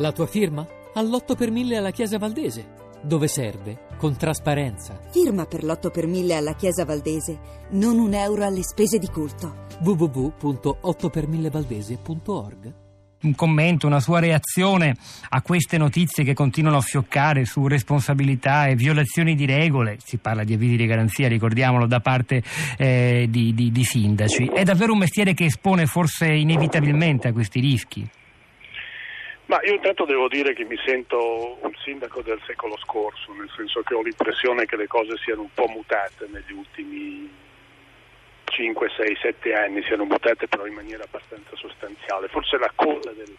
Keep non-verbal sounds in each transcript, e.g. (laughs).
La tua firma? All'8 per 1000 alla Chiesa Valdese. Dove serve? Con trasparenza. Firma per l'8 per 1000 alla Chiesa Valdese. Non un euro alle spese di culto. www.8per1000valdese.org un commento, una sua reazione a queste notizie che continuano a fioccare su responsabilità e violazioni di regole, si parla di avvisi di garanzia, ricordiamolo, da parte eh, di, di, di sindaci. È davvero un mestiere che espone forse inevitabilmente a questi rischi? Ma io intanto devo dire che mi sento un sindaco del secolo scorso, nel senso che ho l'impressione che le cose siano un po' mutate negli ultimi 5, 6, 7 anni, siano mutate però in maniera abbastanza sostanziale. Forse la colla del,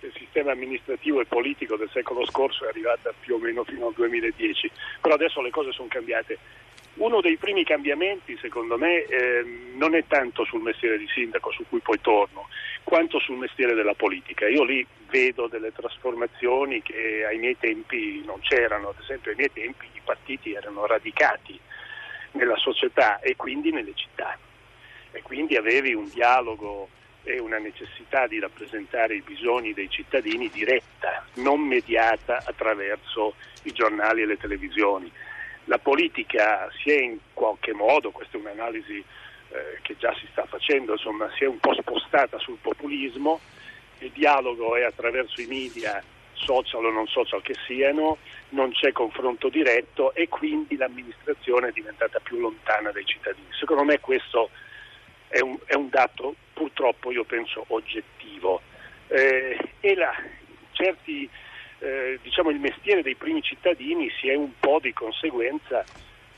del sistema amministrativo e politico del secolo scorso è arrivata più o meno fino al 2010, però adesso le cose sono cambiate uno dei primi cambiamenti, secondo me, eh, non è tanto sul mestiere di sindaco, su cui poi torno, quanto sul mestiere della politica. Io lì vedo delle trasformazioni che ai miei tempi non c'erano, ad esempio ai miei tempi i partiti erano radicati nella società e quindi nelle città. E quindi avevi un dialogo e una necessità di rappresentare i bisogni dei cittadini diretta, non mediata attraverso i giornali e le televisioni. La politica si è in qualche modo, questa è un'analisi eh, che già si sta facendo, insomma, si è un po' spostata sul populismo, il dialogo è attraverso i media, social o non social che siano, non c'è confronto diretto e quindi l'amministrazione è diventata più lontana dai cittadini. Secondo me questo è un, è un dato purtroppo, io penso, oggettivo. Eh, e la, certi eh, diciamo, il mestiere dei primi cittadini si è un po' di conseguenza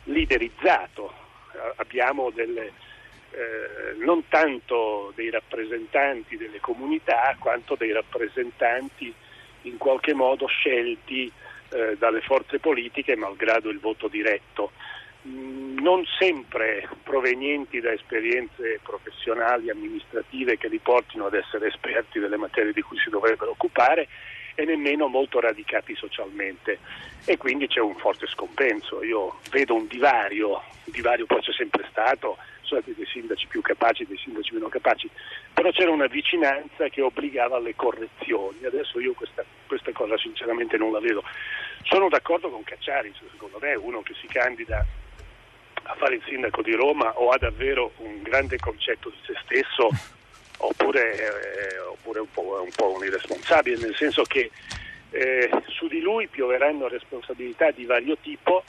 liderizzato. Abbiamo delle, eh, non tanto dei rappresentanti delle comunità quanto dei rappresentanti in qualche modo scelti eh, dalle forze politiche malgrado il voto diretto. Mm, non sempre provenienti da esperienze professionali, amministrative che li portino ad essere esperti delle materie di cui si dovrebbero occupare e nemmeno molto radicati socialmente e quindi c'è un forte scompenso. Io vedo un divario, un divario poi c'è sempre stato, sono stati dei sindaci più capaci, dei sindaci meno capaci, però c'era una vicinanza che obbligava alle correzioni. Adesso io questa, questa cosa sinceramente non la vedo. Sono d'accordo con Cacciari, secondo me uno che si candida a fare il sindaco di Roma o ha davvero un grande concetto di se stesso oppure, eh, oppure un, po', un, po', un irresponsabile, nel senso che eh, su di lui pioveranno responsabilità di vario tipo,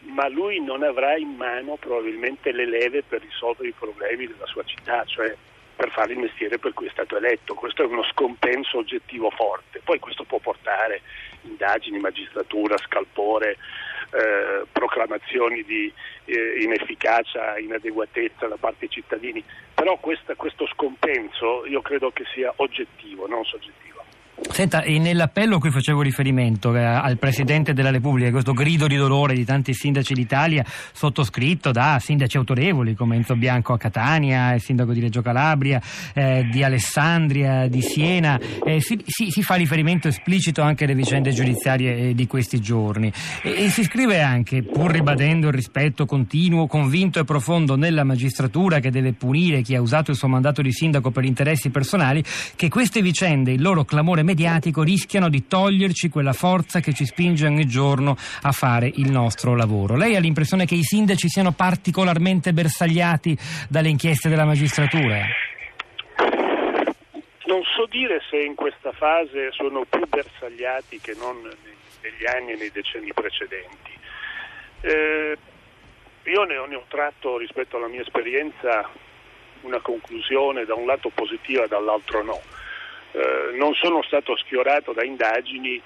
ma lui non avrà in mano probabilmente le leve per risolvere i problemi della sua città, cioè per fare il mestiere per cui è stato eletto. Questo è uno scompenso oggettivo forte. Poi questo può portare indagini, magistratura, scalpore, eh, proclamazioni di eh, inefficacia, inadeguatezza da parte dei cittadini, però questa, questo scompenso io credo che sia oggettivo, non soggettivo. Senta, nell'appello a cui facevo riferimento eh, al Presidente della Repubblica, questo grido di dolore di tanti sindaci d'Italia, sottoscritto da sindaci autorevoli come Enzo Bianco a Catania, il sindaco di Reggio Calabria, eh, di Alessandria, di Siena, eh, si, si, si, fa riferimento esplicito anche alle vicende giudiziarie eh, di questi giorni. E, e si scrive anche, pur ribadendo il rispetto continuo, convinto e profondo nella magistratura che deve punire chi ha usato il suo mandato di sindaco per interessi personali, che queste vicende, il loro clamore mediatico rischiano di toglierci quella forza che ci spinge ogni giorno a fare il nostro lavoro. Lei ha l'impressione che i sindaci siano particolarmente bersagliati dalle inchieste della magistratura? Non so dire se in questa fase sono più bersagliati che non negli anni e nei decenni precedenti. Eh, io ne ho, ne ho tratto rispetto alla mia esperienza una conclusione da un lato positiva e dall'altro no. Eh, non sono stato sfiorato da indagini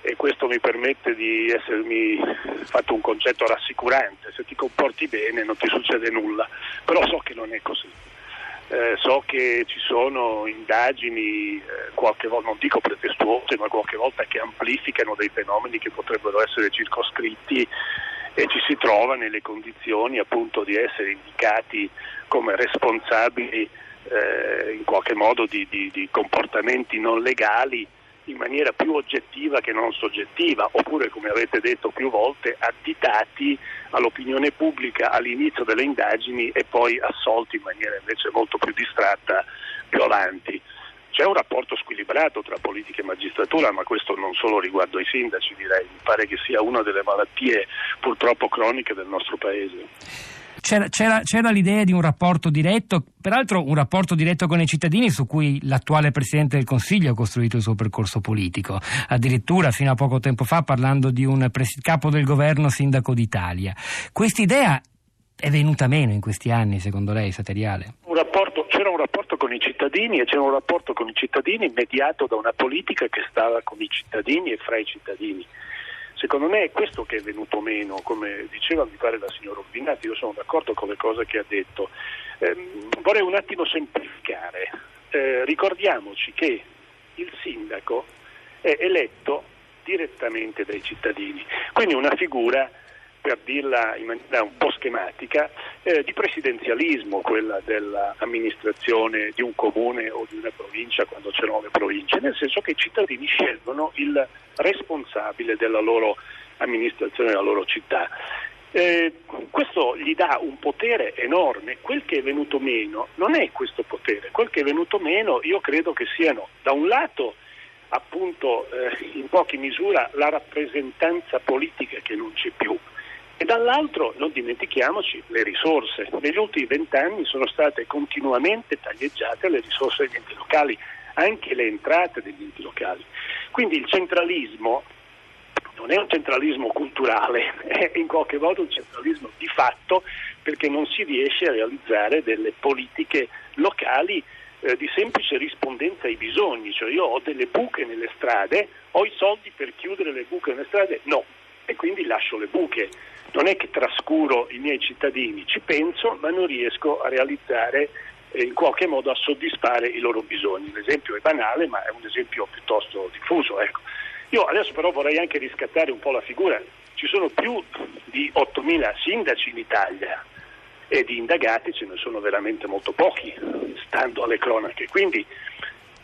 e questo mi permette di essermi fatto un concetto rassicurante, se ti comporti bene non ti succede nulla, però so che non è così. Eh, so che ci sono indagini, eh, qualche volta, non dico pretestuose, ma qualche volta che amplificano dei fenomeni che potrebbero essere circoscritti e ci si trova nelle condizioni appunto di essere indicati come responsabili eh, in qualche modo di, di, di comportamenti non legali in maniera più oggettiva che non soggettiva, oppure come avete detto più volte, additati all'opinione pubblica all'inizio delle indagini e poi assolti in maniera invece molto più distratta più avanti. c'è un rapporto squilibrato tra politica e magistratura, ma questo non solo riguardo ai sindaci, direi, mi pare che sia una delle malattie purtroppo croniche del nostro paese. C'era, c'era, c'era, l'idea di un rapporto diretto, peraltro un rapporto diretto con i cittadini su cui l'attuale Presidente del Consiglio ha costruito il suo percorso politico, addirittura fino a poco tempo fa parlando di un pres- capo del governo sindaco d'Italia. Quest'idea è venuta meno in questi anni, secondo lei, Sateriale? Un rapporto, c'era un rapporto con i cittadini e c'era un rapporto con i cittadini mediato da una politica che stava con i cittadini e fra i cittadini. Secondo me è questo che è venuto meno, come diceva mi pare la signora Urbinati, io sono d'accordo con le cose che ha detto. Eh, vorrei un attimo semplificare. Eh, ricordiamoci che il sindaco è eletto direttamente dai cittadini, quindi una figura per dirla in maniera un po' schematica, eh, di presidenzialismo, quella dell'amministrazione di un comune o di una provincia quando c'erano le province, nel senso che i cittadini scelgono il responsabile della loro amministrazione della loro città. Eh, questo gli dà un potere enorme, quel che è venuto meno non è questo potere, quel che è venuto meno io credo che siano da un lato appunto eh, in pochi misura la rappresentanza politica che non c'è più, e dall'altro non dimentichiamoci le risorse. Negli ultimi vent'anni sono state continuamente taglieggiate le risorse degli enti locali, anche le entrate degli enti locali. Quindi il centralismo non è un centralismo culturale, (laughs) è in qualche modo un centralismo di fatto perché non si riesce a realizzare delle politiche locali eh, di semplice rispondenza ai bisogni, cioè io ho delle buche nelle strade, ho i soldi per chiudere le buche nelle strade? No, e quindi lascio le buche non è che trascuro i miei cittadini, ci penso ma non riesco a realizzare eh, in qualche modo a soddisfare i loro bisogni. L'esempio è banale ma è un esempio piuttosto diffuso. Ecco. Io adesso però vorrei anche riscattare un po' la figura. Ci sono più di 8.000 sindaci in Italia e di indagati ce ne sono veramente molto pochi, stando alle cronache. Quindi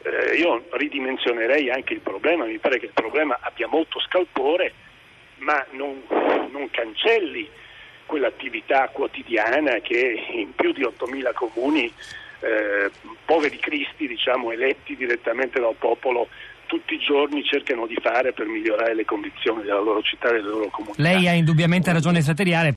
eh, io ridimensionerei anche il problema, mi pare che il problema abbia molto scalpore ma non, non cancelli quell'attività quotidiana che in più di 8.000 comuni, eh, poveri cristi, diciamo, eletti direttamente dal popolo, tutti i giorni cercano di fare per migliorare le condizioni della loro città e delle loro comunità. Lei ha indubbiamente ragione Sateriale,